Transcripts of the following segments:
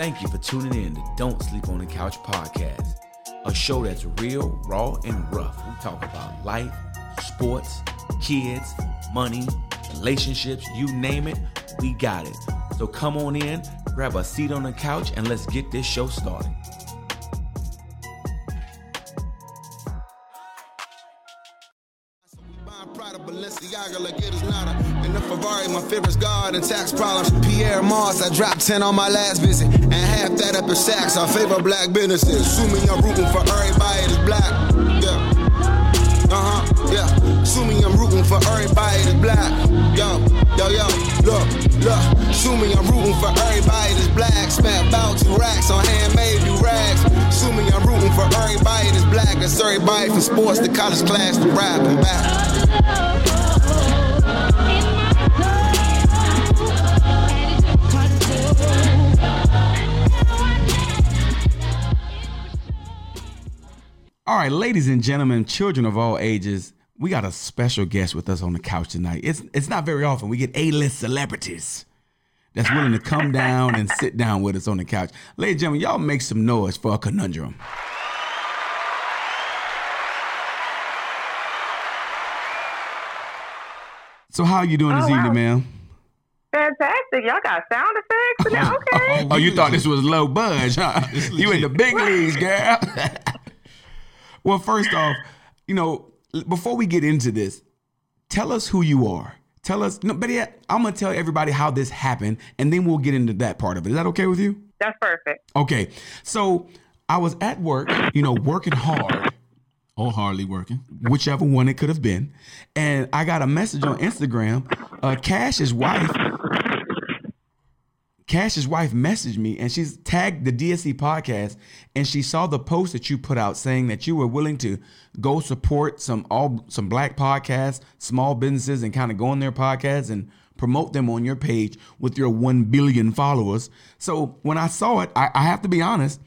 Thank you for tuning in to Don't Sleep on the Couch podcast, a show that's real, raw, and rough. We talk about life, sports, kids, money, relationships, you name it, we got it. So come on in, grab a seat on the couch, and let's get this show started. My favorite's God and tax problems. Pierre Moss, I dropped 10 on my last visit. And half that up in sacks. I favor black businesses. Assuming I'm rooting for everybody that's black. Yeah. Uh huh, yeah. Assuming I'm rooting for everybody that's black. Yo, yo, yo, look, look. Assuming I'm rooting for everybody that's black. Smack about two racks on handmade new rags. Assuming I'm rooting for everybody that's black. That's everybody from sports to college class to rap and back. All right, ladies and gentlemen, children of all ages, we got a special guest with us on the couch tonight. It's it's not very often we get A-list celebrities that's willing to come down and sit down with us on the couch. Ladies and gentlemen, y'all make some noise for a conundrum. So how are you doing this Oh, wow. evening, ma'am? Fantastic. Y'all got sound effects? Now, okay. Oh, you thought this was low budge, huh? you in the big leagues, girl. well, first off, you know, before we get into this, tell us who you are. Tell us, no, better yet, I'm gonna tell everybody how this happened, and then we'll get into that part of it. Is that okay with you? That's perfect. Okay. So I was at work, you know, working hard, or hardly working. whichever one it could have been, and I got a message on Instagram. Uh, Cash's wife Cash's wife messaged me and she's tagged the DSC podcast and she saw the post that you put out saying that you were willing to go support some all some black podcasts, small businesses and kind of go on their podcasts and promote them on your page with your 1 billion followers. So when I saw it, I, I have to be honest,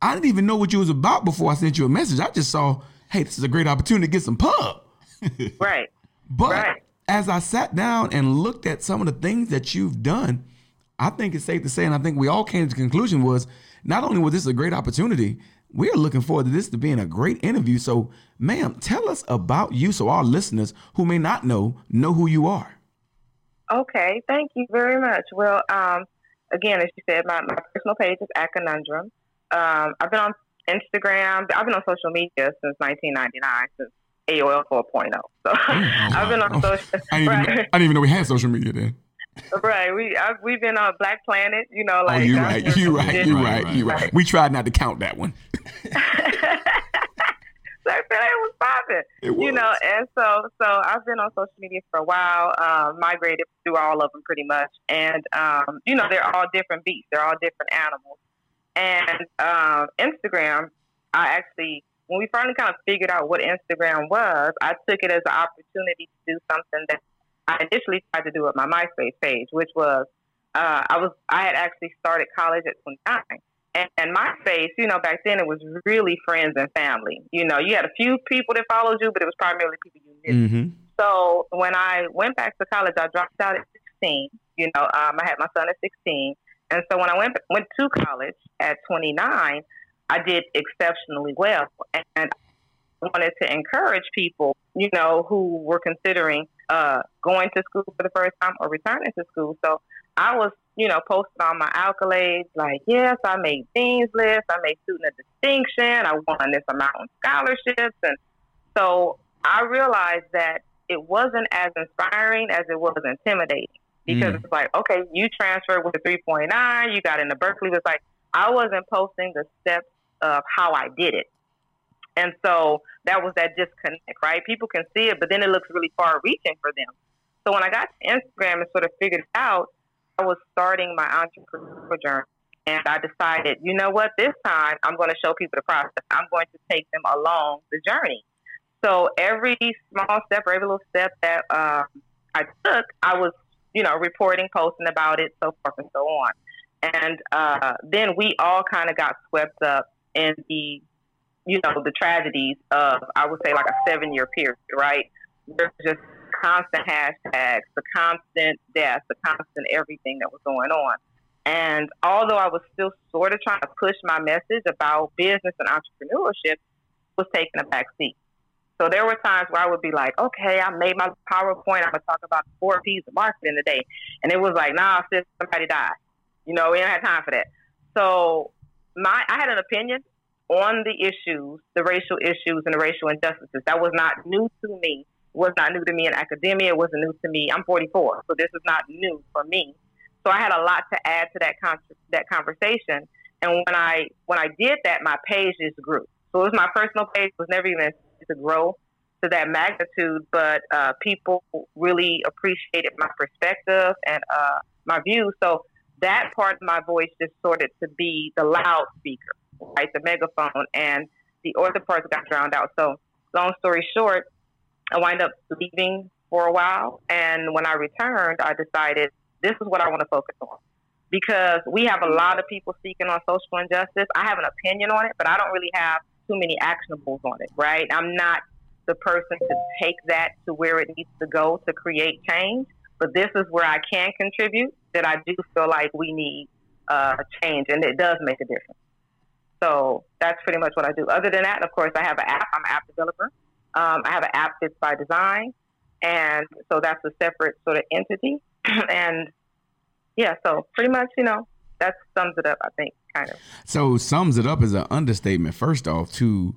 I didn't even know what you was about before I sent you a message. I just saw, hey, this is a great opportunity to get some pub. Right. But Right. as I sat down and looked at some of the things that you've done, I think it's safe to say, and I think we all came to the conclusion was not only was this a great opportunity, we are looking forward to this to being a great interview. So, ma'am, tell us about you so our listeners who may not know know who you are. Okay. Thank you very much. Well, um, again, as you said, my, my personal page is at Conundrum. Um, I've been on Instagram. I've been on social media since 1999, since AOL 4.0. So I've been on Oh, social. I didn't, even, I didn't even know we had social media then. Right. We I've, we've been on Black Planet. You know, Like, Oh, like you that's right, you we right, you Right, right, right, you right. right. We tried not to count that one. Black Planet was popping. You know and so so i've been on social media for a while um, migrated through all of them pretty much and um, you know they're all different beasts they're all different animals and um, instagram i actually when we finally kind of figured out what instagram was i took it as an opportunity to do something that i initially tried to do it with my myspace page which was uh, i was i had actually started college at 29 and, and MySpace, you know, back then it was really friends and family. You know, you had a few people that followed you, but it was primarily people you knew. Mm-hmm. So when I went back to college, I dropped out at 16. You know, um, I had my son at 16. And so when I went went to college at 29, I did exceptionally well. And I wanted to encourage people, you know, who were considering uh, going to school for the first time or returning to school. So I was, you know, posting on my accolades like, yes, I made Dean's List, I made Student of Distinction, I won this amount in scholarships. And so I realized that it wasn't as inspiring as it was intimidating because Mm. it's like, okay, you transferred with a 3.9, you got into Berkeley. It's like, I wasn't posting the steps of how I did it. And so that was that disconnect, right? People can see it, but then it looks really far reaching for them. So when I got to Instagram and sort of figured it out, I was starting my entrepreneurial journey. And I decided, you know what, this time I'm going to show people the process. I'm going to take them along the journey. So every small step every little step that um, I took, I was, you know, reporting, posting about it, so forth and so on. And uh, then we all kind of got swept up in the, you know, the tragedies of, I would say, like a seven year period, right? There's just constant hashtags, the constant death, the constant everything that was going on. And although I was still sort of trying to push my message about business and entrepreneurship, was taking a back seat. So there were times where I would be like, okay, I made my PowerPoint. I'm gonna talk about four P's of marketing today, and it was like, nah, sis, somebody died. You know, we don't have time for that. So my, I had an opinion on the issues, the racial issues and the racial injustices. That was not new to me. It was not new to me in academia. It wasn't new to me. I'm 44, so this is not new for me. So I had a lot to add to that con- that conversation. And when I when I did that, my page just grew. So it was my personal page was never even to grow to that magnitude, but uh, people really appreciated my perspective and uh, my views. So that part of my voice just sorted to be the loudspeaker, right, the megaphone, and the other parts got drowned out. So long story short, I wind up leaving for a while, and when I returned, I decided this is what I want to focus on because we have a lot of people speaking on social injustice. I have an opinion on it, but I don't really have too many actionables on it, right? I'm not the person to take that to where it needs to go to create change, but this is where I can contribute that I do feel like we need uh, change, and it does make a difference. So that's pretty much what I do. Other than that, of course, I have an app. I'm an app developer. Um, I have an app that's by Design, and so that's a separate sort of entity. and yeah, so pretty much, you know, that sums it up. I think kind of. So sums it up as an understatement. First off, to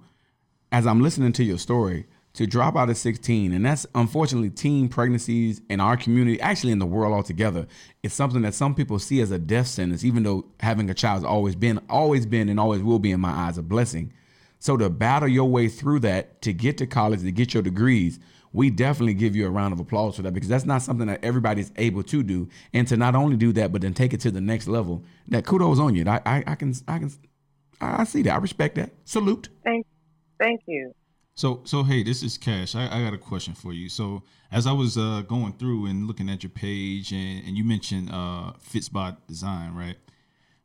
as I'm listening to your story, to drop out at 16, and that's unfortunately teen pregnancies in our community, actually in the world altogether, it's something that some people see as a death sentence, even though having a child has always been, always been, and always will be in my eyes a blessing. So to battle your way through that, to get to college, to get your degrees, we definitely give you a round of applause for that because that's not something that everybody's able to do. And to not only do that, but then take it to the next level. That kudos on you. I, I, I can, I can, I see that. I respect that. Salute. Thank, thank you. So, so hey, this is Cash. I, I got a question for you. So, as I was uh, going through and looking at your page, and, and you mentioned uh, Fits by Design, right?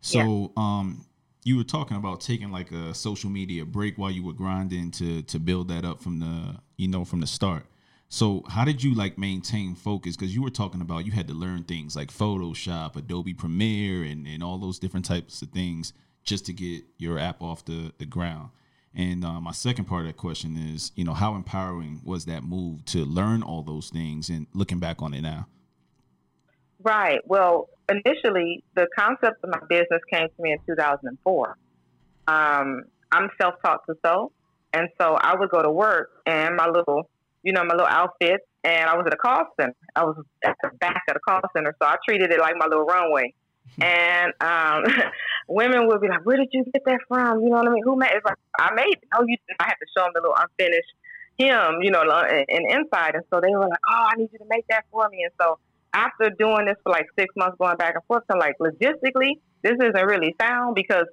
So, yeah. um, you were talking about taking like a social media break while you were grinding to to build that up from the you know from the start. So how did you like maintain focus? Because you were talking about you had to learn things like Photoshop, Adobe Premiere, and, and all those different types of things just to get your app off the, the ground. And uh, my second part of that question is, you know, how empowering was that move to learn all those things and looking back on it now? Right. Well, initially, the concept of my business came to me in 2004. Um, I'm self taught to sew. And so I would go to work and my little you know, my little outfit. and I was at a call center. I was at the back of the call center, so I treated it like my little runway. and um, women would be like, "Where did you get that from?" You know what I mean? Who made it? Like, I made it. No, you didn't. I had to show them the little unfinished him, you know, and inside. And so they were like, "Oh, I need you to make that for me." And so after doing this for like six months, going back and forth, I'm like, logistically, this isn't really sound because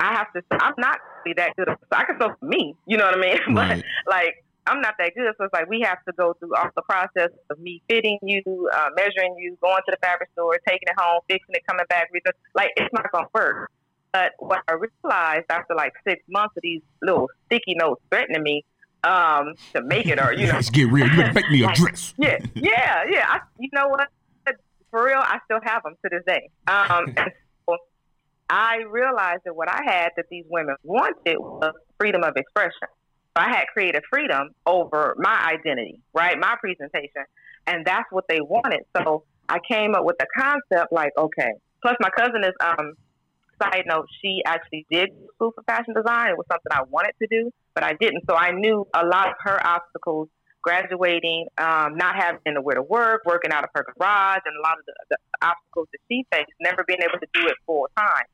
I have to. I'm not really that good. I can sew for me, you know what I mean? Right. but like I'm not that good. So it's like we have to go through all the process of me fitting you, uh, measuring you, going to the fabric store, taking it home, fixing it, coming back. Like it's not gonna work. But what I realized after like six months of these little sticky notes threatening me um, to make it, or you know, let's get real. You better make me a dress. yeah, yeah, yeah. I, you know what? For real, I still have them to this day. Um, so I realized that what I had that these women wanted was freedom of expression. I had creative freedom over my identity, right? My presentation. And that's what they wanted. So I came up with the concept like, okay. Plus, my cousin is, um, side note, she actually did school for fashion design. It was something I wanted to do, but I didn't. So I knew a lot of her obstacles graduating, um, not having where to work, working out of her garage, and a lot of the, the obstacles that she faced, never being able to do it full time.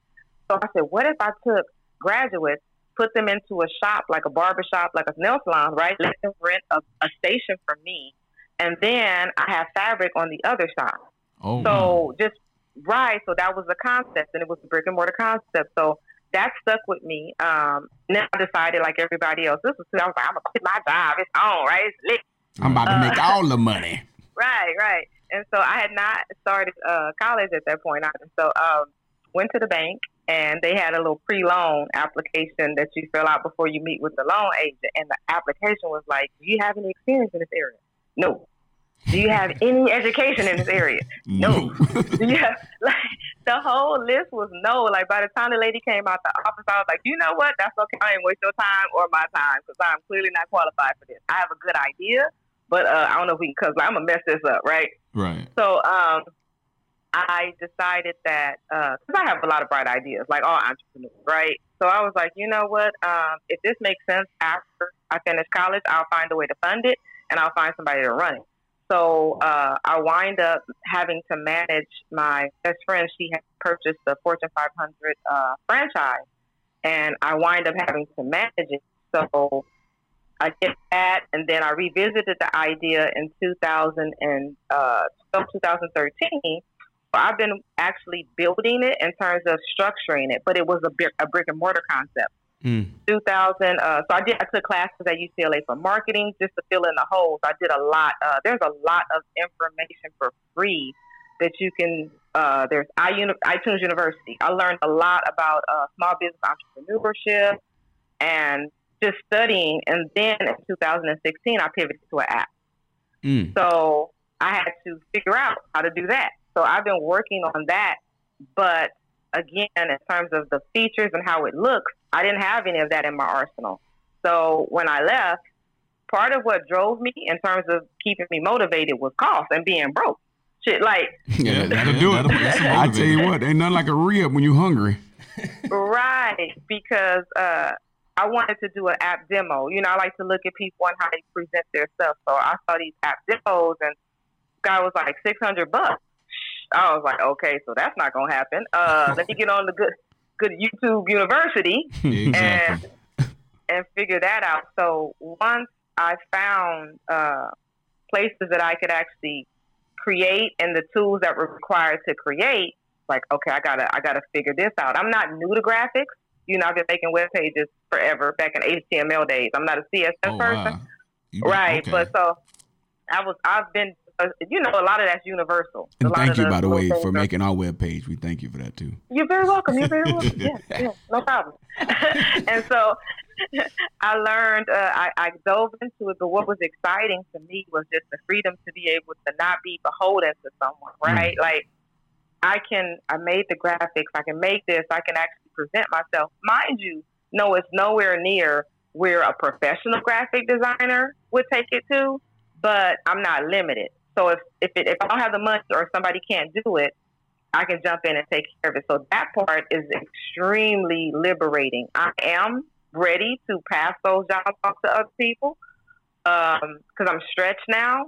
So I said, what if I took graduates put them into a shop, like a barber shop, like a nail salon, right? Let them rent a, a station from me. And then I have fabric on the other side. Oh, so wow. just right. So that was the concept, and it was the brick and mortar concept. So that stuck with me. Um, then I decided, like everybody else, this was. I was like, I'm gonna quit my job. It's on, right? It's lit. I'm about to uh, make all the money. Right, right. And so I had not started uh, college at that point. So um, went to the bank and they had a little pre-loan application that you fill out before you meet with the loan agent. And the application was like, "Do you have any experience in this area?" No. Do you have any education in this area? No. yeah, like the whole list was no. Like by the time the lady came out the office, I was like, you know what? That's okay. I ain't waste your time or my time because I'm clearly not qualified for this. I have a good idea, but uh, I don't know if we can. Cause I'm gonna mess this up, right? Right. So um, I decided that because uh, I have a lot of bright ideas, like all entrepreneurs, right? So I was like, you know what? Um, if this makes sense after I finish college, I'll find a way to fund it, and I'll find somebody to run it. So uh, I wind up having to manage my best friend. She had purchased a Fortune 500 uh, franchise, and I wind up having to manage it. So I did that, and then I revisited the idea in 2012, uh, 2013 I've been actually building it in terms of structuring it, but it was a, bi- a brick and mortar concept. Mm. 2000. Uh, so I did. I took classes at UCLA for marketing just to fill in the holes. I did a lot. Uh, there's a lot of information for free that you can. Uh, there's iUni- iTunes University. I learned a lot about uh, small business entrepreneurship and just studying. And then in 2016, I pivoted to an app. Mm. So I had to figure out how to do that. So I've been working on that. But again, in terms of the features and how it looks, I didn't have any of that in my arsenal. So when I left, part of what drove me in terms of keeping me motivated was cost and being broke. Shit, like yeah, that'll do it. I tell you what, ain't nothing like a re up when you're hungry. right, because uh, I wanted to do an app demo. You know, I like to look at people and how they present their stuff. So I saw these app demos, and guy was like six hundred bucks. I was like, okay, so that's not gonna happen. Uh, let me get on the good good YouTube University exactly. and and figure that out. So once I found uh, places that I could actually create and the tools that were required to create, like, okay, I gotta I gotta figure this out. I'm not new to graphics. You know, I've been making web pages forever back in HTML days. I'm not a CSS oh, person. Wow. right, okay. but so I was I've been you know, a lot of that's universal. And thank you, by the way, for making our web page. We thank you for that too. You're very welcome. You're very welcome. yeah, yeah, no problem. and so I learned, uh, I, I dove into it, but what was exciting to me was just the freedom to be able to not be beholden to someone, mm. right? Mm. Like, I can, I made the graphics, I can make this, I can actually present myself. Mind you, no, it's nowhere near where a professional graphic designer would take it to, but I'm not limited. So if if, it, if I don't have the money or somebody can't do it, I can jump in and take care of it. So that part is extremely liberating. I am ready to pass those jobs off to other people because um, I'm stretched now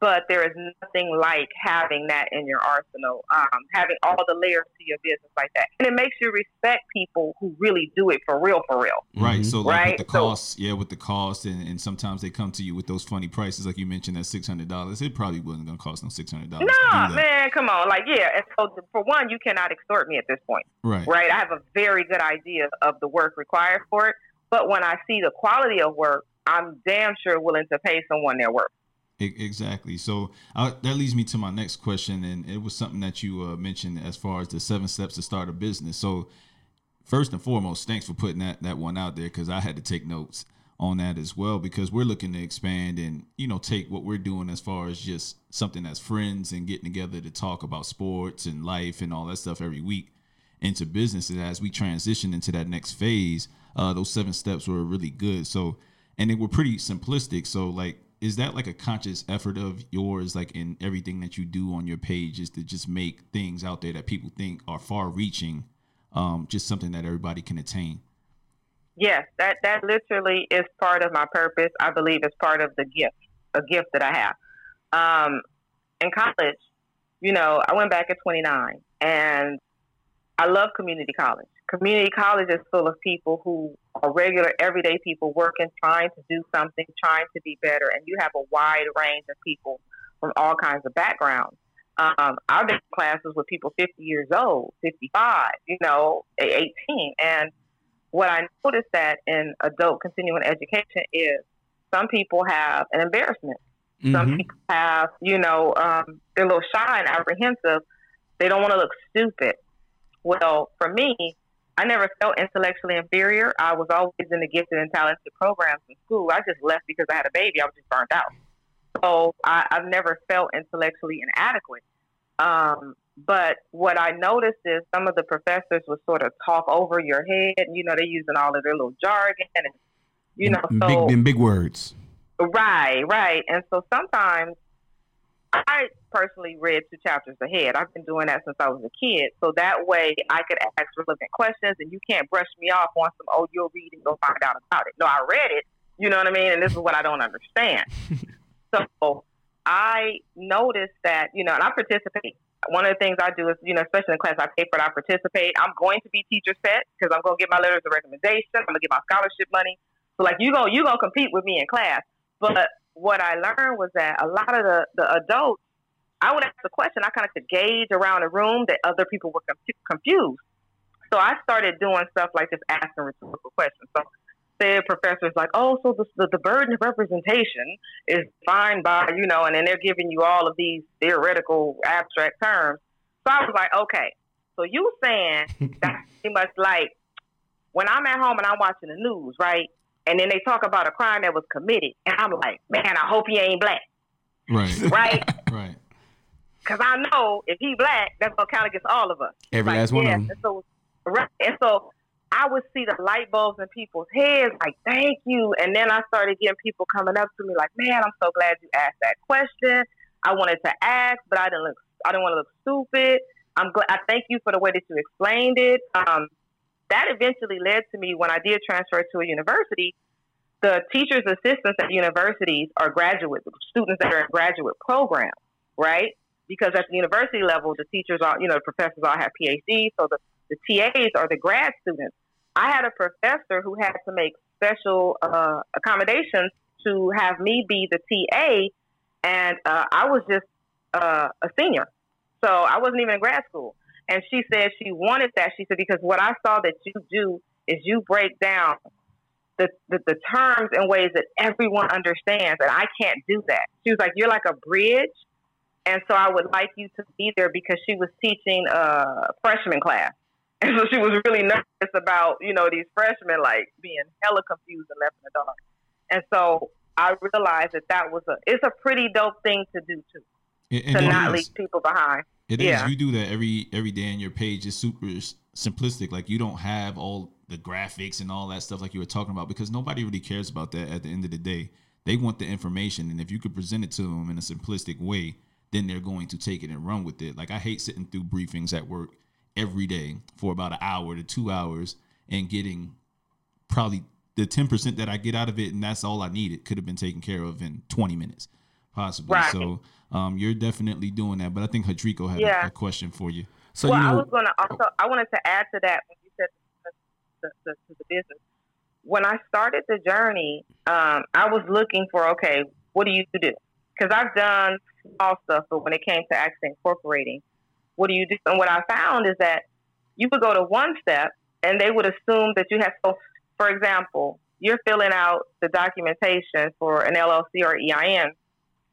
but there is nothing like having that in your arsenal, um, having all the layers to your business like that, and it makes you respect people who really do it for real, for real. Right. So, like right? with the cost, so, yeah, with the cost, and, and sometimes they come to you with those funny prices, like you mentioned, that six hundred dollars. It probably wasn't going to cost them six hundred dollars. Nah, man, come on, like yeah. And so, for one, you cannot extort me at this point. Right. Right. I have a very good idea of the work required for it, but when I see the quality of work, I'm damn sure willing to pay someone their work. Exactly. So uh, that leads me to my next question, and it was something that you uh, mentioned as far as the seven steps to start a business. So first and foremost, thanks for putting that that one out there because I had to take notes on that as well because we're looking to expand and you know take what we're doing as far as just something as friends and getting together to talk about sports and life and all that stuff every week into businesses as we transition into that next phase. Uh, those seven steps were really good. So and they were pretty simplistic. So like is that like a conscious effort of yours like in everything that you do on your page is to just make things out there that people think are far reaching um, just something that everybody can attain? Yes that that literally is part of my purpose. I believe it's part of the gift a gift that i have. Um, in college you know i went back at 29 and i love community college. Community college is full of people who are regular, everyday people working, trying to do something, trying to be better. And you have a wide range of people from all kinds of backgrounds. Um, I've been in classes with people 50 years old, 55, you know, 18. And what I noticed that in adult continuing education is some people have an embarrassment. Mm-hmm. Some people have, you know, um, they're a little shy and apprehensive. They don't want to look stupid. Well, for me, I never felt intellectually inferior. I was always in the gifted and talented programs in school. I just left because I had a baby. I was just burnt out. So I, I've never felt intellectually inadequate. Um, but what I noticed is some of the professors would sort of talk over your head. You know, they're using all of their little jargon and, you know, so. Big, big words. Right, right. And so sometimes I personally read two chapters ahead. I've been doing that since I was a kid. So that way I could ask relevant questions and you can't brush me off on some, oh, you'll read and go find out about it. No, I read it. You know what I mean? And this is what I don't understand. so I noticed that, you know, and I participate. One of the things I do is, you know, especially in class, I pay for it, I participate. I'm going to be teacher set because I'm going to get my letters of recommendation. I'm going to get my scholarship money. So, like, you go, you going to compete with me in class. But what I learned was that a lot of the, the adults, I would ask the question, I kind of could gauge around the room that other people were confused. So I started doing stuff like just asking rhetorical questions. So said professors like, oh, so the, the, the burden of representation is defined by, you know, and then they're giving you all of these theoretical abstract terms. So I was like, okay, so you saying that's pretty much like when I'm at home and I'm watching the news, right? And then they talk about a crime that was committed, and I'm like, man, I hope he ain't black. Right. Right. right. Because I know if he black, that's gonna count against all of us. Every like, last one yeah. of them. And so, right. And so I would see the light bulbs in people's heads, like, thank you. And then I started getting people coming up to me like, man, I'm so glad you asked that question. I wanted to ask, but I didn't look, I didn't want to look stupid. I'm glad, I thank you for the way that you explained it. Um, that eventually led to me when I did transfer to a university. The teachers' assistants at universities are graduate students that are in graduate programs, right? Because at the university level, the teachers are, you know, the professors all have PhDs, so the the TAs are the grad students. I had a professor who had to make special uh, accommodations to have me be the TA, and uh, I was just uh, a senior, so I wasn't even in grad school. And she said she wanted that. She said because what I saw that you do is you break down the, the, the terms in ways that everyone understands, and I can't do that. She was like, "You're like a bridge." And so I would like you to be there because she was teaching a freshman class. And so she was really nervous about, you know, these freshmen like being hella confused and left in the dark. And so I realized that that was a, it's a pretty dope thing to do too. And, to not leave people behind. It yeah. is. You do that every every day on your page. It's super simplistic. Like you don't have all the graphics and all that stuff like you were talking about because nobody really cares about that at the end of the day. They want the information, and if you could present it to them in a simplistic way, then they're going to take it and run with it. Like I hate sitting through briefings at work every day for about an hour to two hours and getting probably the 10% that I get out of it, and that's all I needed, could have been taken care of in 20 minutes, possibly. Right. So um, you're definitely doing that. But I think Hadrico had yeah. a, a, question for you. So, well, you know, I was going to also, I wanted to add to that when you said the, the, the, the business. When I started the journey, um, I was looking for, okay, what do you do? Because I've done all stuff, but when it came to actually incorporating, what do you do? And what I found is that you would go to one step and they would assume that you have, so for example, you're filling out the documentation for an LLC or EIN,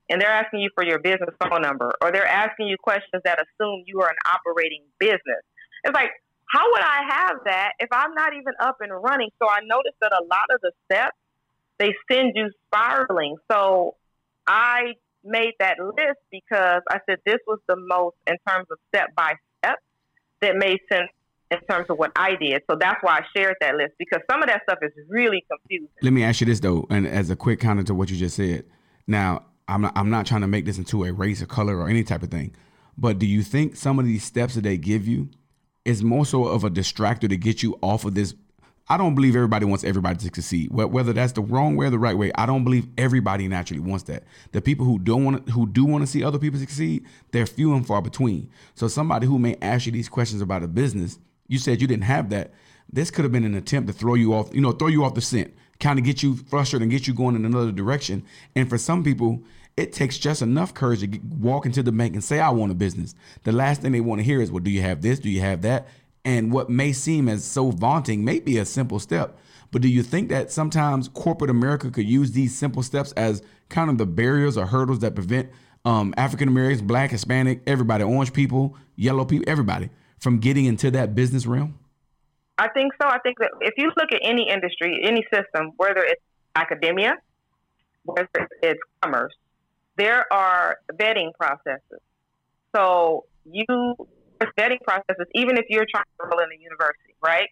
and they're asking you for your business phone number, or they're asking you questions that assume you are an operating business. It's like, how would I have that if I'm not even up and running? So I noticed that a lot of the steps they send you spiraling. So I made that list because I said this was the most in terms of step by step that made sense in terms of what I did. So that's why I shared that list because some of that stuff is really confusing. Let me ask you this though, and as a quick counter to what you just said. Now, I'm not, I'm not trying to make this into a race or color or any type of thing, but do you think some of these steps that they give you is more so of a distractor to get you off of this I don't believe everybody wants everybody to succeed. Whether that's the wrong way or the right way, I don't believe everybody naturally wants that. The people who don't want to, who do want to see other people succeed, they're few and far between. So somebody who may ask you these questions about a business, you said you didn't have that. This could have been an attempt to throw you off, you know, throw you off the scent, kind of get you frustrated and get you going in another direction. And for some people, it takes just enough courage to walk into the bank and say, I want a business. The last thing they want to hear is, well, do you have this? Do you have that? And what may seem as so vaunting may be a simple step. But do you think that sometimes corporate America could use these simple steps as kind of the barriers or hurdles that prevent um, African Americans, Black, Hispanic, everybody, orange people, yellow people, everybody from getting into that business realm? I think so. I think that if you look at any industry, any system, whether it's academia, whether it's commerce, there are vetting processes. So you vetting processes, even if you're trying to enroll in a university, right?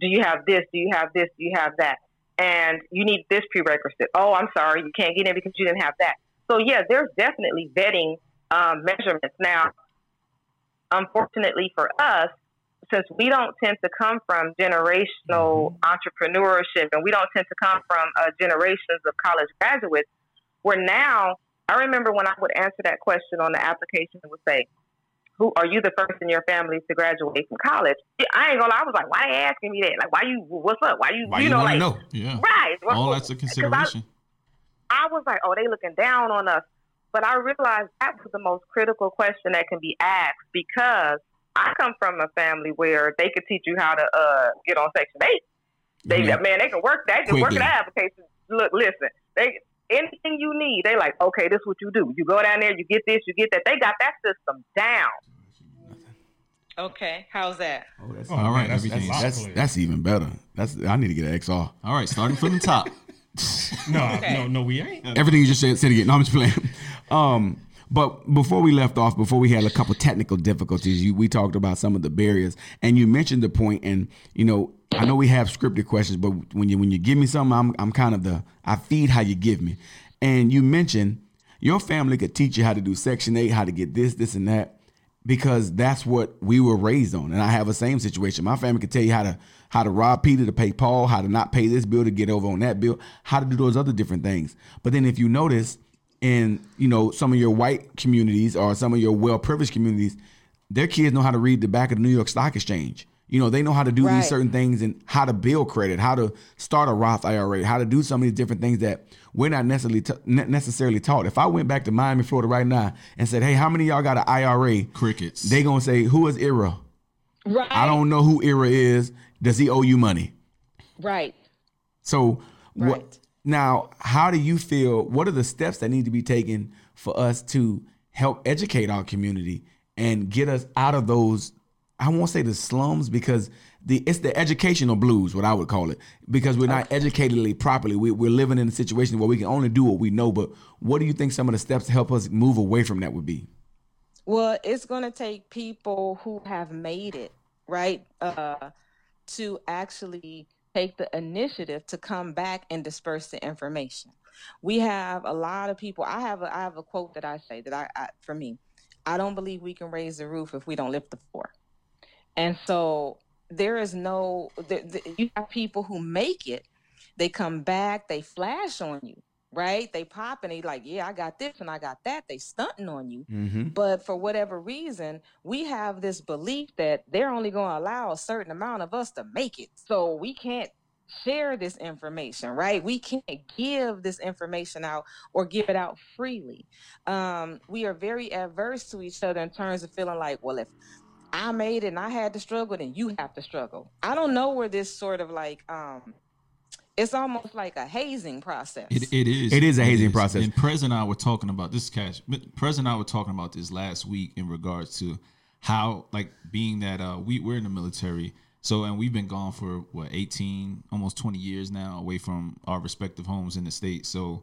Do you have this? Do you have this? Do you have that? And you need this prerequisite. Oh, I'm sorry, you can't get in because you didn't have that. So yeah, there's definitely vetting um, measurements. Now, unfortunately for us, since we don't tend to come from generational mm-hmm. entrepreneurship and we don't tend to come from uh, generations of college graduates, we're now. I remember when I would answer that question on the application, it would say, "Who are you the first in your family to graduate from college?" I ain't gonna. lie, I was like, "Why they asking me that? Like, why you? What's up? Why you? Why you, you know, like, know? Yeah, right? All that's a consideration. I, I was like, "Oh, they looking down on us." But I realized that was the most critical question that can be asked because I come from a family where they could teach you how to uh, get on Section Eight. They mm-hmm. man, they can work. They can work an application. Look, listen, they anything you need. They like, okay, this is what you do. You go down there, you get this, you get that. They got that system down. Okay, how's that? Oh, that's, oh, all right, that's, everything. That's, that's, that's, even better. That's I need to get an XR. All right, starting from the top. no, okay. no, no, we ain't. Everything you just said, said again. No, I'm just playing. Um, but before we left off, before we had a couple technical difficulties, you, we talked about some of the barriers, and you mentioned the. And you know, I know we have scripted questions, but when you when you give me something, I'm I'm kind of the I feed how you give me. And you mentioned your family could teach you how to do Section Eight, how to get this, this, and that, because that's what we were raised on. And I have the same situation. My family could tell you how to how to rob Peter to pay Paul, how to not pay this bill to get over on that bill, how to do those other different things. But then if you notice in you know some of your white communities or some of your well privileged communities, their kids know how to read the back of the New York Stock Exchange. You know, they know how to do right. these certain things and how to build credit, how to start a Roth IRA, how to do some of these different things that we're not necessarily t- necessarily taught. If I went back to Miami, Florida right now and said, "Hey, how many y'all got an IRA?" Crickets. They gonna say, "Who is Ira?" Right. I don't know who Ira is. Does he owe you money? Right. So right. what? Now, how do you feel? What are the steps that need to be taken for us to help educate our community and get us out of those? I won't say the slums because the it's the educational blues, what I would call it, because we're not okay. educatedly properly. We, we're living in a situation where we can only do what we know. But what do you think some of the steps to help us move away from that would be? Well, it's going to take people who have made it right uh, to actually take the initiative to come back and disperse the information. We have a lot of people. I have a, I have a quote that I say that I, I for me, I don't believe we can raise the roof if we don't lift the floor. And so there is no the, the, you have people who make it. They come back, they flash on you right? They pop and they like, yeah, I got this and I got that. They stunting on you. Mm-hmm. But for whatever reason, we have this belief that they're only going to allow a certain amount of us to make it. So we can't share this information, right? We can't give this information out or give it out freely. Um, we are very adverse to each other in terms of feeling like, well, if I made it and I had to struggle, then you have to struggle. I don't know where this sort of like um, it's almost like a hazing process. It, it is. It is a hazing is. process. And President and I were talking about this cash. President and I were talking about this last week in regards to how, like, being that uh, we we're in the military, so and we've been gone for what eighteen, almost twenty years now, away from our respective homes in the states. So,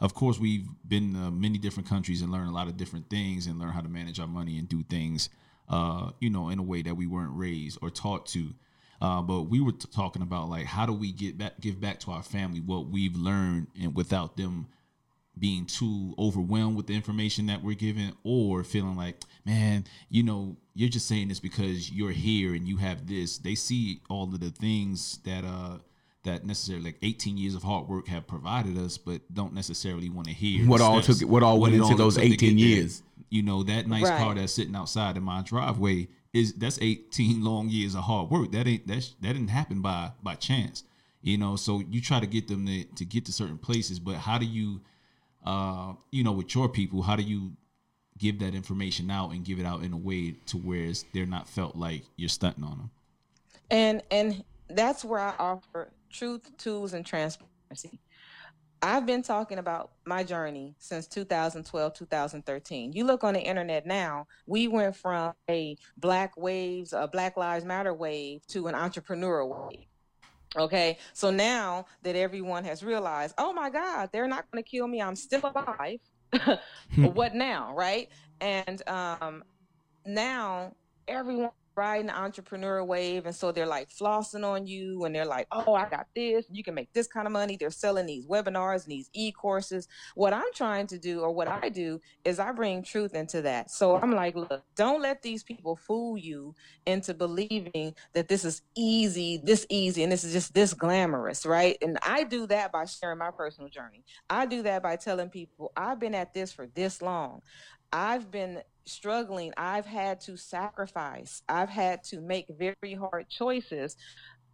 of course, we've been to many different countries and learned a lot of different things and learn how to manage our money and do things, uh, you know, in a way that we weren't raised or taught to. Uh, but we were t- talking about like how do we get back, give back to our family what we've learned, and without them being too overwhelmed with the information that we're given, or feeling like, man, you know, you're just saying this because you're here and you have this. They see all of the things that uh that necessarily like 18 years of hard work have provided us, but don't necessarily want to hear what all took what all went into those 18 years. You know that nice right. car that's sitting outside in my driveway is that's 18 long years of hard work. That ain't that that didn't happen by by chance. You know, so you try to get them to, to get to certain places, but how do you uh you know with your people, how do you give that information out and give it out in a way to where they're not felt like you're stunting on them? And and that's where I offer truth, tools, and transparency. I've been talking about my journey since 2012, 2013. You look on the internet now, we went from a Black Waves, a Black Lives Matter wave to an entrepreneurial wave. Okay, so now that everyone has realized, oh my God, they're not going to kill me, I'm still alive. what now, right? And um, now everyone riding the entrepreneur wave and so they're like flossing on you and they're like oh i got this. You can make this kind of money. They're selling these webinars and these e-courses. What i'm trying to do or what i do is i bring truth into that. So i'm like look don't let these people fool you into believing that this is easy this easy and this is just this glamorous right? And i do that by sharing my personal journey. I do that by telling people i've been at this for this long. I've been struggling. I've had to sacrifice. I've had to make very hard choices.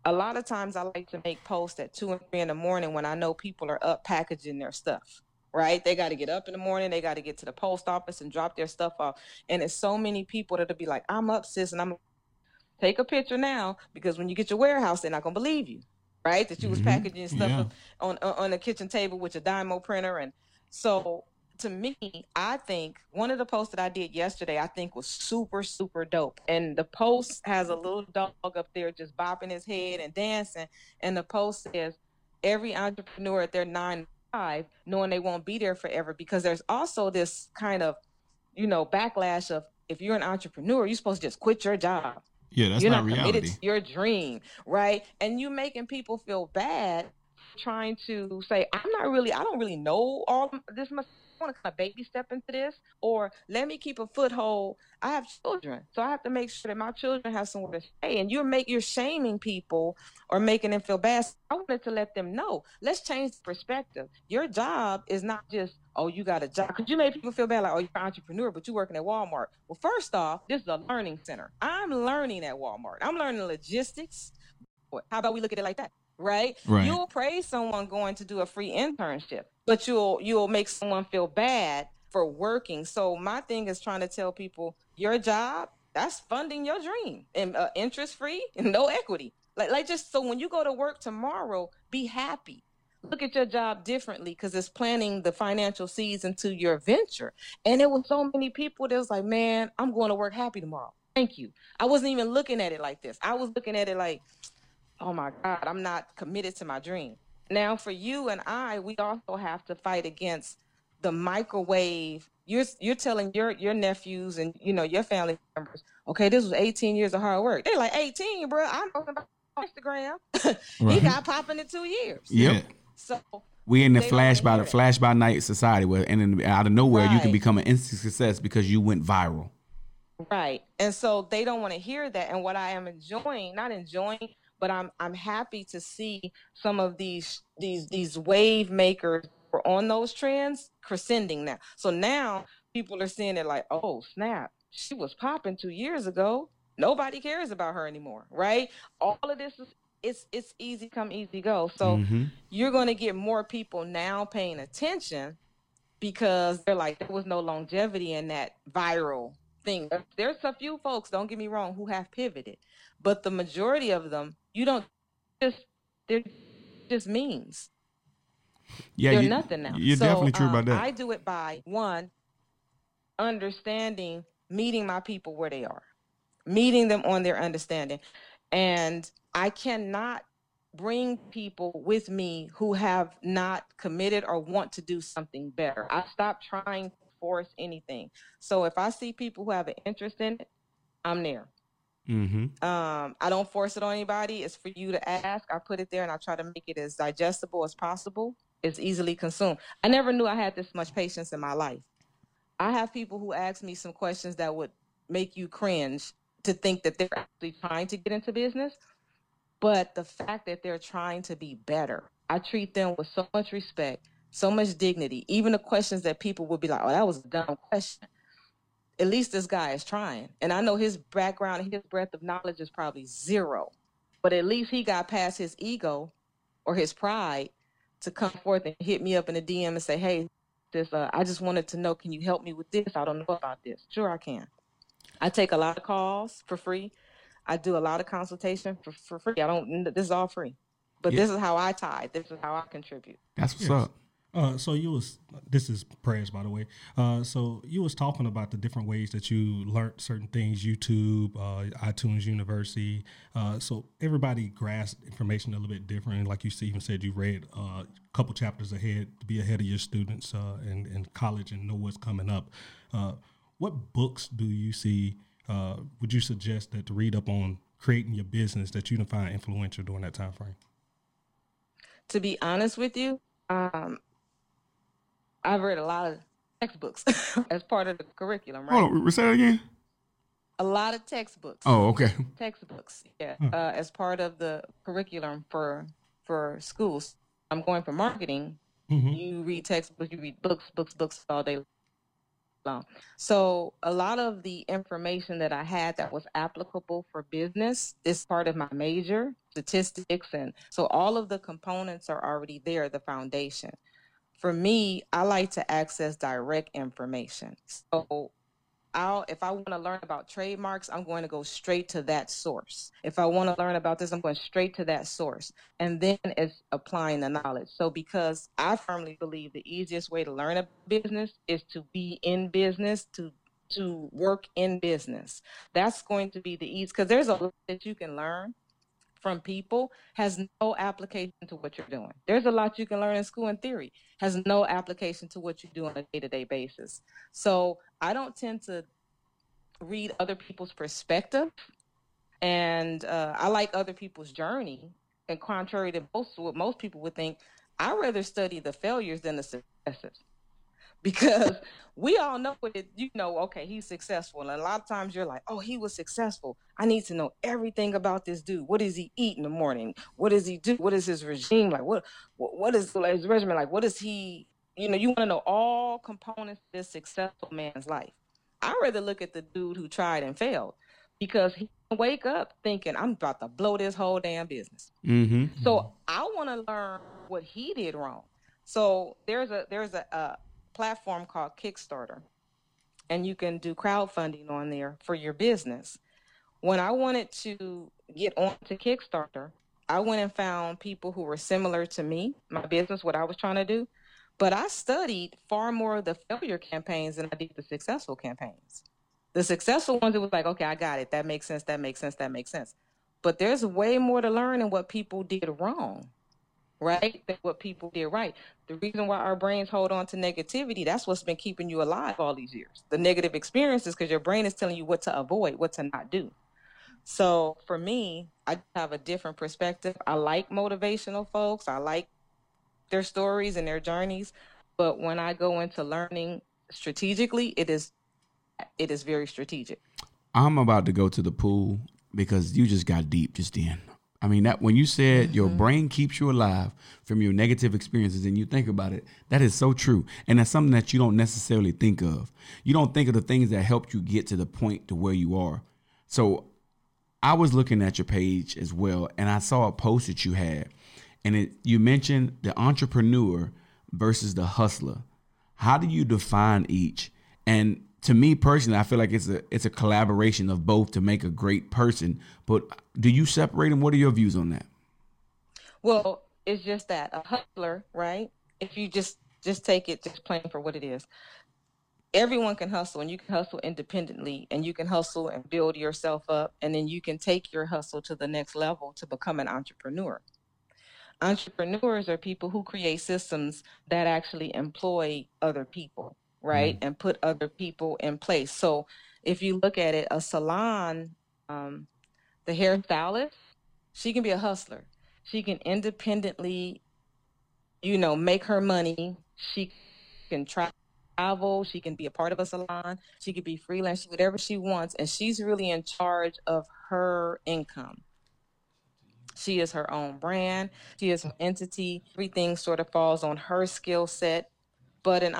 A lot of times I like to make posts at two and three in the morning when I know people are up packaging their stuff. Right? They got to get up in the morning. They got to get to the post office and drop their stuff off. And it's so many people that'll be like, I'm up, sis, and I'm take a picture now because when you get your warehouse, they're not gonna believe you, right? That you was mm-hmm. packaging stuff yeah. on on a kitchen table with your Dymo printer, and so to me, I think one of the posts that I did yesterday, I think was super, super dope. And the post has a little dog up there just bopping his head and dancing. And the post says, every entrepreneur at their nine five, knowing they won't be there forever, because there's also this kind of, you know, backlash of if you're an entrepreneur, you're supposed to just quit your job. Yeah, that's you're not, not reality. committed to your dream, right? And you making people feel bad trying to say, I'm not really, I don't really know all this much want to kind of baby step into this, or let me keep a foothold. I have children, so I have to make sure that my children have somewhere to stay. And you're make you're shaming people or making them feel bad. I wanted to let them know. Let's change the perspective. Your job is not just oh you got a job because you make people feel bad like oh you're an entrepreneur but you're working at Walmart. Well, first off, this is a learning center. I'm learning at Walmart. I'm learning logistics. How about we look at it like that? Right? right? You'll praise someone going to do a free internship but you'll you'll make someone feel bad for working. So my thing is trying to tell people your job that's funding your dream and uh, interest free and no equity. Like like just so when you go to work tomorrow, be happy. Look at your job differently because it's planting the financial seeds into your venture. And it was so many people that was like, man, I'm going to work happy tomorrow. Thank you. I wasn't even looking at it like this. I was looking at it like, oh my God, I'm not committed to my dream. Now, for you and I, we also have to fight against the microwave. You're you're telling your your nephews and you know your family members, okay, this was 18 years of hard work. They're like 18, bro. I know about Instagram. right. he got popping in two years. Yep. So we in the flash by the flash by night society where and then out of nowhere right. you can become an instant success because you went viral. Right. And so they don't want to hear that. And what I am enjoying, not enjoying, but I'm I'm happy to see some of these these these wave makers were on those trends crescending now. So now people are seeing it like, oh snap, she was popping two years ago. Nobody cares about her anymore, right? All of this is it's it's easy come easy go. So mm-hmm. you're going to get more people now paying attention because they're like there was no longevity in that viral thing. There's a few folks, don't get me wrong, who have pivoted, but the majority of them you don't just they're just means. Yeah, they're you, nothing now. You're so, definitely true um, about that. I do it by one understanding, meeting my people where they are, meeting them on their understanding, and I cannot bring people with me who have not committed or want to do something better. I stop trying force anything. So if I see people who have an interest in it, I'm there. Mm-hmm. Um, I don't force it on anybody. It's for you to ask. I put it there and I try to make it as digestible as possible. It's easily consumed. I never knew I had this much patience in my life. I have people who ask me some questions that would make you cringe to think that they're actually trying to get into business. But the fact that they're trying to be better, I treat them with so much respect, so much dignity. Even the questions that people would be like, oh, that was a dumb question at least this guy is trying. And I know his background, and his breadth of knowledge is probably zero, but at least he got past his ego or his pride to come forth and hit me up in a DM and say, "Hey, this uh, I just wanted to know, can you help me with this? I don't know about this." Sure, I can. I take a lot of calls for free. I do a lot of consultation for, for free. I don't. This is all free, but yeah. this is how I tie. This is how I contribute. That's what's yes. up. Uh, so you was this is prayers by the way. Uh, so you was talking about the different ways that you learned certain things, YouTube, uh, iTunes University. Uh, so everybody grasped information a little bit different. Like you even said, you read uh, a couple chapters ahead to be ahead of your students uh, in, in college and know what's coming up. what books do you see? would you suggest that to read up on creating your business that you find influential during that time frame? To be honest with you, um, I've read a lot of textbooks as part of the curriculum, right? Hold on, say that again. A lot of textbooks. Oh, okay. Textbooks, yeah, hmm. uh, as part of the curriculum for for schools. I'm going for marketing. Mm-hmm. You read textbooks, you read books, books, books all day long. So a lot of the information that I had that was applicable for business is part of my major, statistics, and so all of the components are already there, the foundation for me, I like to access direct information. So I'll if I want to learn about trademarks, I'm going to go straight to that source. If I want to learn about this, I'm going straight to that source. And then it's applying the knowledge. So because I firmly believe the easiest way to learn a business is to be in business, to to work in business. That's going to be the ease because there's a lot that you can learn from people has no application to what you're doing. There's a lot you can learn in school in theory, has no application to what you do on a day to day basis. So I don't tend to read other people's perspective, and uh, I like other people's journey. And contrary to most what most people would think, I'd rather study the failures than the successes because we all know it. You know, okay, he's successful, and a lot of times you're like, oh, he was successful. I need to know everything about this dude. What does he eat in the morning? What does he do? What is his regime like? What what, what is his regimen like? What is he? You know, you want to know all components of this successful man's life. I rather look at the dude who tried and failed because he wake up thinking I'm about to blow this whole damn business. Mm-hmm. So I want to learn what he did wrong. So there's a there's a, a platform called Kickstarter, and you can do crowdfunding on there for your business. When I wanted to get onto Kickstarter, I went and found people who were similar to me, my business, what I was trying to do. But I studied far more of the failure campaigns than I did the successful campaigns. The successful ones, it was like, okay, I got it. That makes sense. That makes sense. That makes sense. But there's way more to learn in what people did wrong right? Than what people did right. The reason why our brains hold on to negativity, that's what's been keeping you alive all these years. The negative experiences, because your brain is telling you what to avoid, what to not do. So for me, I have a different perspective. I like motivational folks. I like their stories and their journeys. But when I go into learning strategically, it is it is very strategic. I'm about to go to the pool because you just got deep just then. I mean that when you said mm-hmm. your brain keeps you alive from your negative experiences and you think about it, that is so true. And that's something that you don't necessarily think of. You don't think of the things that helped you get to the point to where you are. So I was looking at your page as well and I saw a post that you had and it you mentioned the entrepreneur versus the hustler. How do you define each? And to me personally, I feel like it's a it's a collaboration of both to make a great person. But do you separate them? What are your views on that? Well, it's just that a hustler, right? If you just just take it just plain for what it is. Everyone can hustle and you can hustle independently and you can hustle and build yourself up and then you can take your hustle to the next level to become an entrepreneur. Entrepreneurs are people who create systems that actually employ other people right? Mm-hmm. And put other people in place. So if you look at it, a salon, um, the hairstylist, she can be a hustler. She can independently, you know, make her money. She can travel. She can be a part of a salon. She could be freelance, whatever she wants. And she's really in charge of her income. She is her own brand. She is an entity. Everything sort of falls on her skill set. But an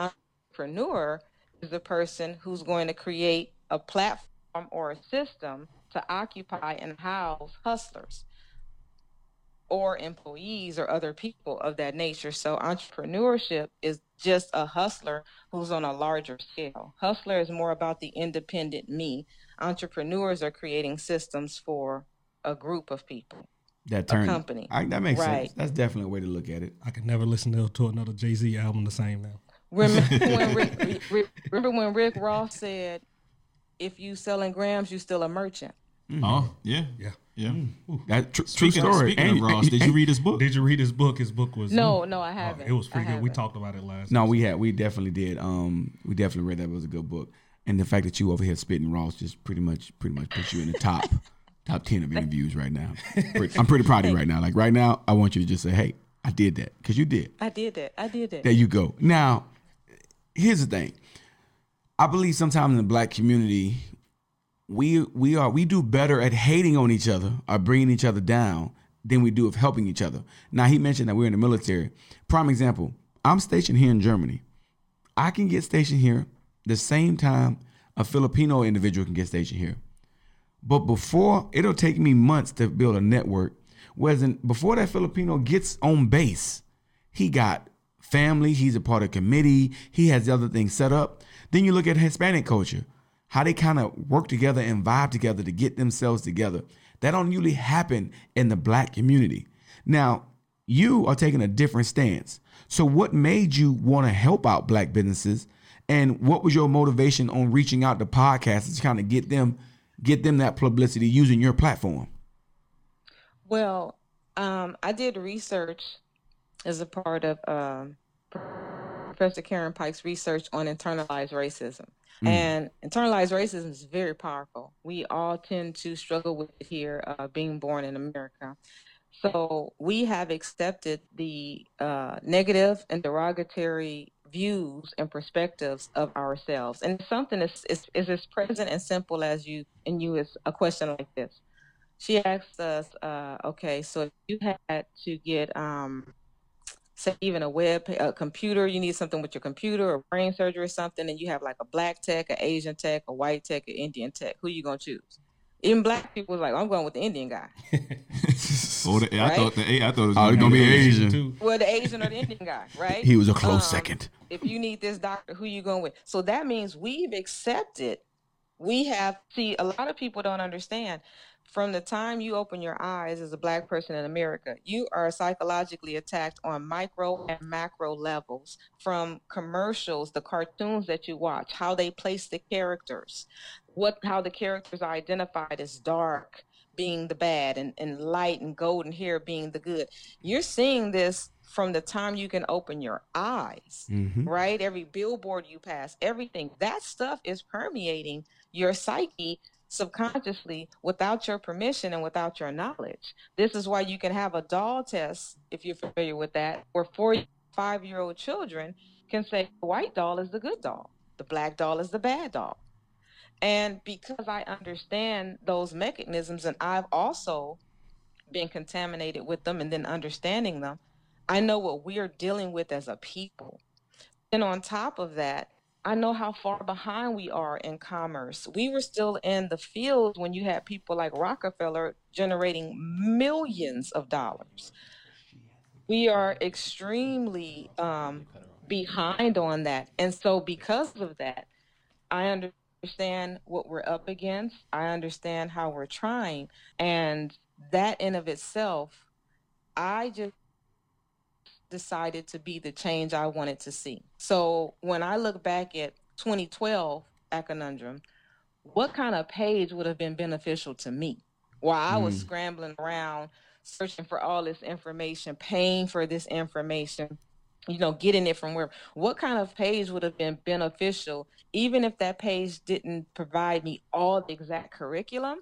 entrepreneur is a person who's going to create a platform or a system to occupy and house hustlers or employees or other people of that nature. So entrepreneurship is just a hustler who's on a larger scale. Hustler is more about the independent me. Entrepreneurs are creating systems for a group of people. that turn company. I, that makes Right. sense. That's definitely a way to look at it. I could never listen to, to another Jay Z album the same now. Remember when Rick, Rick- remember when Rick Ross said, "If you selling grams, you still a merchant." Mm-hmm. Oh yeah, Yeah. yeah. Mm. That tr- true story. speaking And- of Ross, did you read his book? Did you read his book? His book was No, mm. no, I Oh, haven't. it was pretty good. We talked about it last. No, we had we definitely did. Um, we definitely read that. It was a good book, and the fact that you over here spitting Ross just pretty much pretty much puts you in the top top ten of interviews right now. I'm pretty proud of you right now. Like right now, I want you to just say, "Hey, I did that," because you did. I did that. I did that. There you go. Now, here's the thing. I believe sometimes in the black community, we we are we do better at hating on each other or bringing each other down than we do of helping each other. Now he mentioned that we're in the military. Prime example. I'm stationed here in Germany. I can get stationed here the same time a Filipino individual can get stationed here. But before it'll take me months to build a network. Whereas in, before that Filipino gets on base, he got family, he's a part of committee, he has the other things set up. Then you look at Hispanic culture, how they kind of work together and vibe together to get themselves together. That don't usually happen in the black community. Now, you are taking a different stance. So what made you want to help out black businesses? And what was your motivation on reaching out to podcasts to kind of get them get them that publicity using your platform? Well, um, I did research as a part of um, Professor Karen Pyke's research on internalized racism. And internalized racism is very powerful. We all tend to struggle with it here, uh, being born in America. So we have accepted the uh, negative and derogatory views and perspectives of ourselves, and something is is is as present and simple as you and you is a question like this. She asked us, uh, okay, so if you had to get um, say even a web a computer you need something with your computer or brain surgery or something and you have like a black tech an asian tech a white tech an indian tech who you gonna choose even black people was like i'm going with the indian guy Oh, the, I thought the I thought it was Oh, it's gonna be Asian. too. well the asian or the indian guy right He was a close Um, second. if you need this doctor who you going with so that means we've accepted we have see a lot of people don't understand from the time you open your eyes as a black person in america you are psychologically attacked on micro and macro levels from commercials the cartoons that you watch how they place the characters what how the characters are identified as dark being the bad and, and light and golden hair being the good you're seeing this from the time you can open your eyes Mhm. right? Every billboard you pass, everything that stuff is permeating your psyche subconsciously without your permission and without your knowledge. This is why you can have a doll test, if you're familiar with that, where four, five year old children can say the white doll is the good doll, the black doll is the bad doll. And because I understand those mechanisms and I've also been contaminated with them and then understanding them, I know what we're dealing with as a people. And on top of that, I know how far behind we are in commerce. We were still in the field when you had people like Rockefeller generating millions of dollars. We are extremely um, behind on that. And so, because of that, I understand what we're up against. I understand how we're trying. And that in of itself, I just decided to be the change I wanted to see. So when I look back at 2012 at Conundrum, what kind of page would have been beneficial to me? While I was hmm. scrambling around searching for all this information, paying for this information, you know, getting it from where what kind of page would have been beneficial, even if that page didn't provide me all the exact curriculum,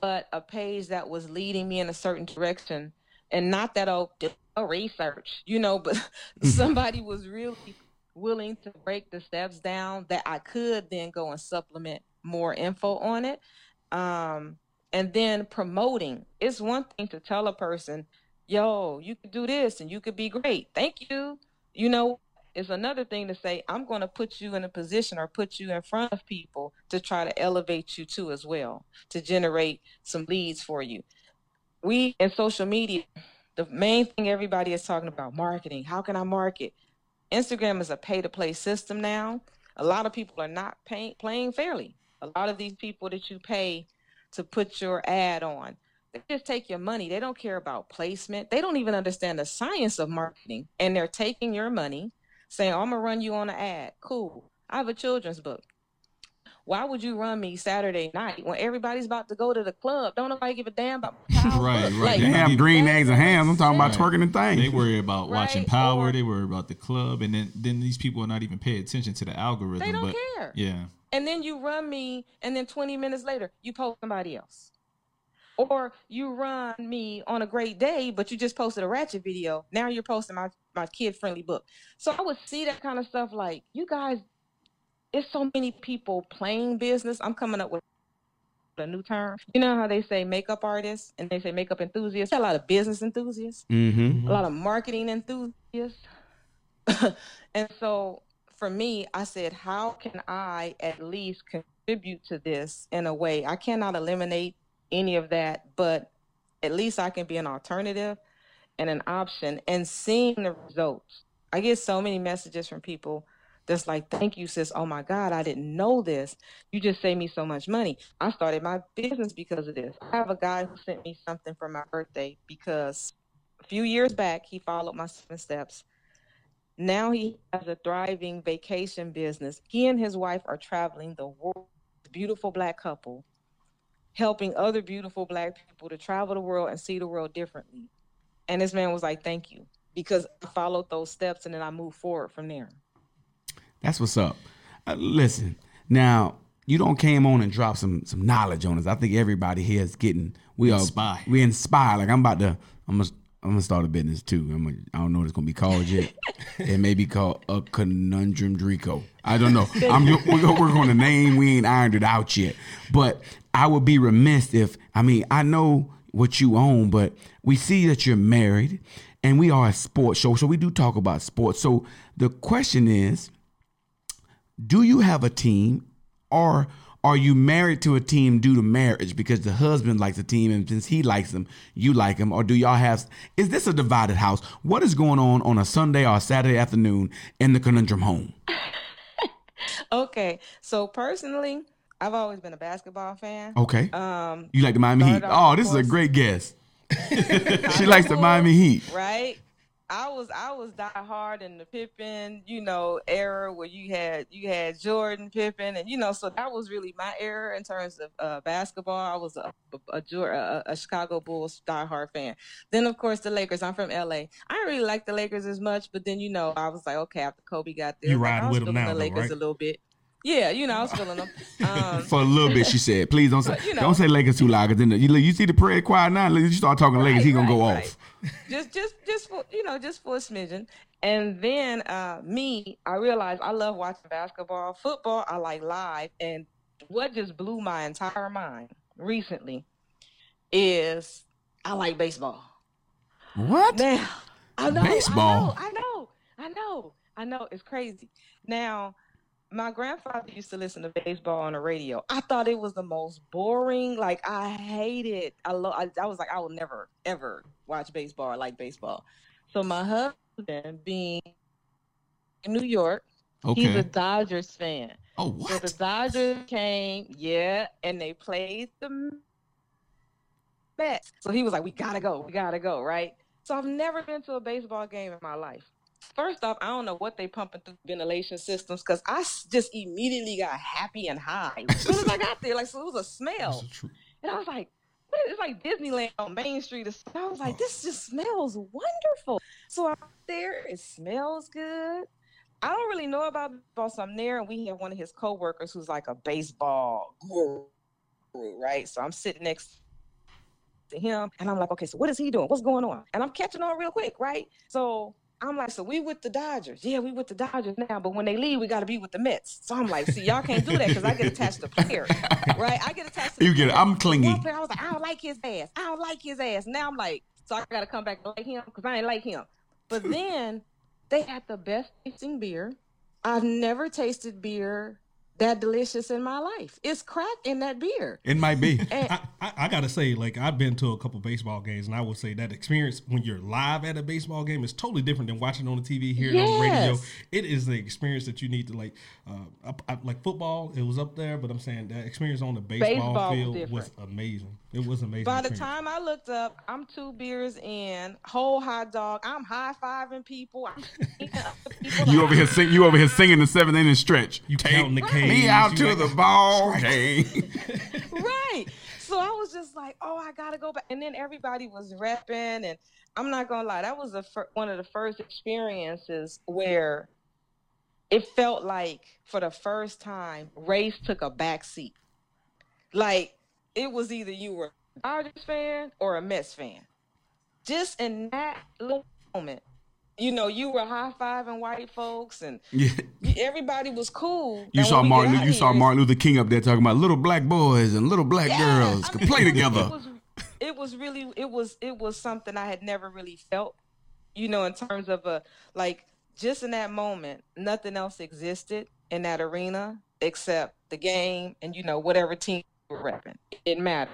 but a page that was leading me in a certain direction and not that a research, you know, but somebody was really willing to break the steps down that I could then go and supplement more info on it. Um, and then promoting. It's one thing to tell a person, yo, you could do this and you could be great. Thank you. You know, it's another thing to say, I'm going to put you in a position or put you in front of people to try to elevate you too as well, to generate some leads for you. We in social media, the main thing everybody is talking about marketing. How can I market? Instagram is a pay to play system now. A lot of people are not paying, playing fairly. A lot of these people that you pay to put your ad on, They just take your money. They don't care about placement. They don't even understand the science of marketing. And they're taking your money, saying, I'm gonna run you on an ad. Cool. I have a children's book. Why would you run me Saturday night when everybody's about to go to the club? Don't nobody give a damn about right, right. Like, They Ham, give- green eggs, and ham. I'm talking about Right. twerking and things. They worry about watching Power. or- they worry about the club, and then then these people are not even paying attention to the algorithm. They don't but care. yeah, and then you run me, and then 20 minutes later, you post somebody else. Or you run me on a great day, but you just posted a ratchet video. Now you're posting my, my kid friendly book. So I would see that kind of stuff like, you guys, it's so many people playing business. I'm coming up with a new term. You know how they say makeup artists and they say makeup enthusiasts? A lot of business enthusiasts Mm-hmm. a lot of marketing enthusiasts. and so for me, I said, how can I at least contribute to this in a way? I cannot eliminate any of that, but at least I can be an alternative and an option and seeing the results. I get so many messages from people that's like, thank you, sis. Oh my God, I didn't know this. You just saved me so much money. I started my business because of this. I have a guy who sent me something for my birthday because a few years back, he followed my seven steps. Now he has a thriving vacation business. He and his wife are traveling the world, beautiful black couple, helping other beautiful black people to travel the world and see the world differently. And this man was like, Thank you. Because I followed those steps and then I moved forward from there. That's what's up. Uh, listen, now you don't came on and drop some some knowledge on us. I think everybody here is getting we are Inspired. we inspired. Like I'm about to I'm gonna I'm gonna start a business too. I'm gonna, I don't know what it's gonna be called yet. it may be called a conundrum Drico. I don't know. I'm we're gonna on the name. We ain't ironed it out yet. But I would be remiss if I mean I know what you own, but we see that you're married, and we are a sports show, so we do talk about sports. So the question is do you have a team or are you married to a team due to marriage because the husband likes a team and since he likes them you like them? or do y'all have is this a divided house what is going on on a sunday or a saturday afternoon in the conundrum home Okay. So personally, I've always been a basketball fan. okay Um you like the miami heat oh this is a great guess she likes the miami heat right? I was I was die hard in the Pippen, you know, era where you had you had Jordan, Pippen, and you know, so that was really my era in terms of uh, basketball. I was a a, a, a Chicago Bulls diehard fan. Then of course the Lakers. I'm from LA. I didn't really like the Lakers as much, but then you know I was like, okay, after Kobe got there, You like, riding I was with 'em now, the though, Lakers right? a little bit. Yeah, you know, I was feeling them. Um, for a little bit she said please don't say you know. don't say lakers too loud because then you, you see the prayer quiet now you start talking lakers he gonna go right, off just just just for you know just for a smidgen and then uh me i realized i love watching basketball football i like live and what just blew my entire mind recently is i like baseball what now i know Baseball? i know i know i know i know it's crazy now my grandfather used to listen to baseball on the radio. I thought it was the most boring. Like I hate it. I lo- I, I was like, I will never ever watch baseball or like baseball. So my husband, being in New York, he's a. Dodgers fan. Oh So the? Dodgers came, yeah, and they played the Mets. So he was like, "We gotta go, we gotta go," right? So I've never been to a baseball game in my life. First off, I don't know what they pumping through ventilation systems because I just immediately got happy and high as soon as I got there. Like, so it was a smell, and I was like, "What is- "It's like Disneyland on Main Street." I was like, "This just smells wonderful." So I'm there. It smells good. I don't really know about baseball, so I'm there, and we have one of his coworkers who's like a baseball guru, right? So I'm sitting next to him, and I'm like, okay, so what is he doing? What's going on? And I'm catching on real quick, right? So I'm like, so we with the Dodgers? Yeah, we with the Dodgers now, but when they leave, we got to be with the Mets. So I'm like, see, y'all can't do that because I get attached to players, right? I get attached. To You get it. I'm clingy. One player, I was like, I don't like his ass. I don't like his ass. Now I'm like, so I got to come back and like him because I ain't like him. But then they had the best tasting beer. I've never tasted beer that delicious in my life. It's crack in that beer. it might be And I, I, I gotta say, like I've been to a couple baseball games, and I would say that experience when you're live at a baseball game is totally different than watching on the TV, hearing on the radio. It is the experience that you need to like, uh, up- I- like football. It was up there, but I'm saying that experience on the baseball, Baseball field different. was amazing. It was amazing. By the time I looked up, I'm two beers in, whole hot dog. I'm high fiving people. I'm people. You over here sing, you over here singing the seventh inning stretch. you Take counting the K's. me out to like- the ball game. right. So I was just like, oh, I gotta go back. And then everybody was repping, and I'm not gonna lie, that was the fir- one of the first experiences where it felt like for the first time race took a back seat. Like it was either you were a Dodgers fan or a Mets fan. Just in that little moment, you know, you were high fiving white folks, and Yeah. everybody was cool. You saw when we get Martin. You saw Martin Luther King up there talking about little black boys and little black Yes, girls I could mean, play it together. It was, it was really, it was, it was something I had never really felt, you know, in terms of a like just in that moment, nothing else existed in that arena except the game and you know whatever team repping. It didn't matter,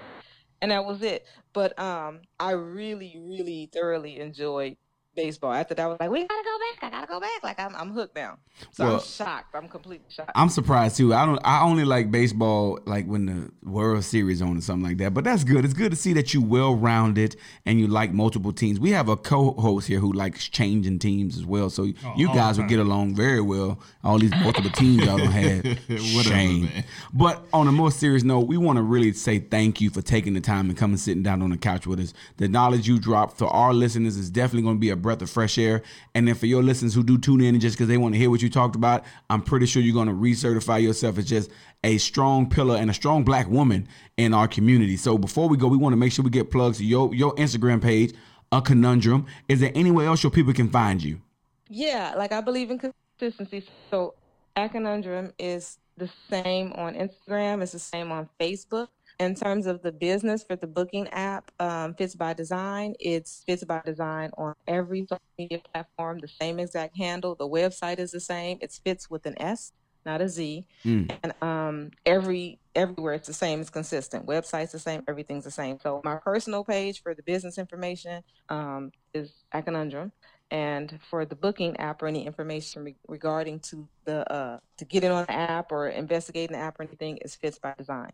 and that was it. But um, I really, really thoroughly enjoyed baseball. After that, I was like, we gotta go back. I gotta go back. Like I'm, I'm hooked now. So Well- I'm shocked. I'm completely shocked. I'm surprised too. I don't. I only like baseball like when the World Series on or something like that. But that's good. It's good to see that you well rounded and you like multiple teams. We have a co-host here who likes changing teams as well. So oh, you guys the will get along very well. All these multiple teams y'all don't have. Whatever, Shame. man. But on a more serious note, we want to really say thank you for taking the time and coming sitting down on the couch with us. The knowledge you dropped for our listeners is definitely going to be a breath of fresh air. And then for your listeners who do tune in just because they want to hear what you talked about, I'm pretty sure you're going to recertify yourself as just a strong pillar and a strong black woman in our community. So before we go, we want to make sure we get plugs to your your Instagram page, a conundrum. Is there anywhere else your people can find you? Yeah, like I believe in consistency. So A Conundrum is the same on Instagram, it's the same on Facebook. In terms of the business for the booking app, um, Fits by Design, it's Fits by Design on every social media platform, the same exact handle. The website is the same. It's Fits with an S, not a Z. Mm. And um, every everywhere it's the same. It's consistent. Website's the same. Everything's the same. So my personal page for the business information um, is A Conundrum and for the booking app or any information re- regarding to the uh, to get it on the app or investigating the app or anything is Fits by Design.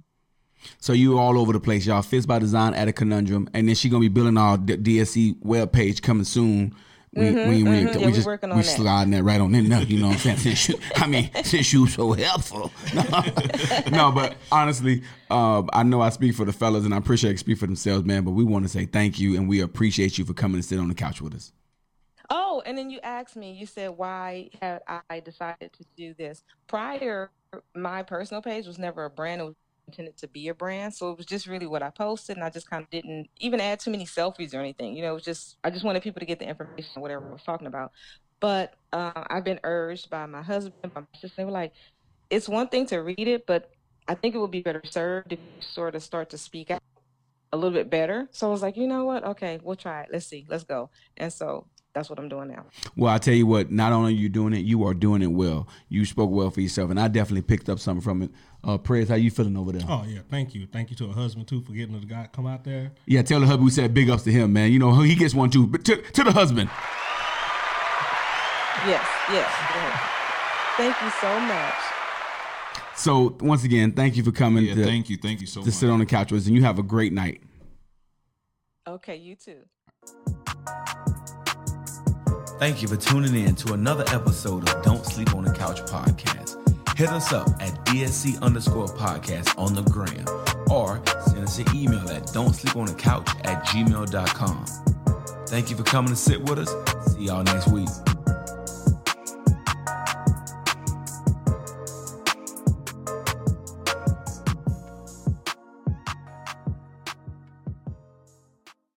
So you all over the place, y'all. Fits by Design at a conundrum, and then she gonna be building our D- DSC web page coming soon. We, we, we, mhm. Yeah, we we just working we on that. sliding that right on in there. You know what I'm saying? Since you, I mean, since you so helpful. No, but honestly, uh, I know I speak for the fellas, and I appreciate speak for themselves, man. But we want to say thank you, and we appreciate you for coming and sit on the couch with us. Oh, and then you asked me, you said, why had I decided to do this? Prior, my personal page was never a brand. It was intended to be a brand. So it was just really what I posted. And I just kind of didn't even add too many selfies or anything. You know, it was just, I just wanted people to get the information, whatever we're talking about. But uh, I've been urged by my husband, by my sister, they were like, it's one thing to read it, but I think it would be better served if you sort of start to speak out a little bit better. So I was like, you know what? Okay, we'll try it. Let's see. Let's go. And so that's what I'm doing now. Well, I tell you what, not only are you doing it, you are doing it well. You spoke well for yourself, and I definitely picked up something from it. Uh, Prayers, how you feeling over there? Oh yeah, thank you, thank you to her husband too for getting the guy come out there. Yeah, tell the hubby we said big ups to him, man. You know he gets one too, but to, to the husband. Yes, yes. go. Thank you so much. So once again, thank you for coming Yeah, to, thank you, thank you so to much. sit on the couch with us, and you have a great night. Okay, you too. Thank you for tuning in to another episode of Don't Sleep on the Couch podcast. Hit us up at DSC underscore podcast on the gram or send us an email at don't sleep on the couch at gmail.com. Thank you for coming to sit with us. See y'all next week.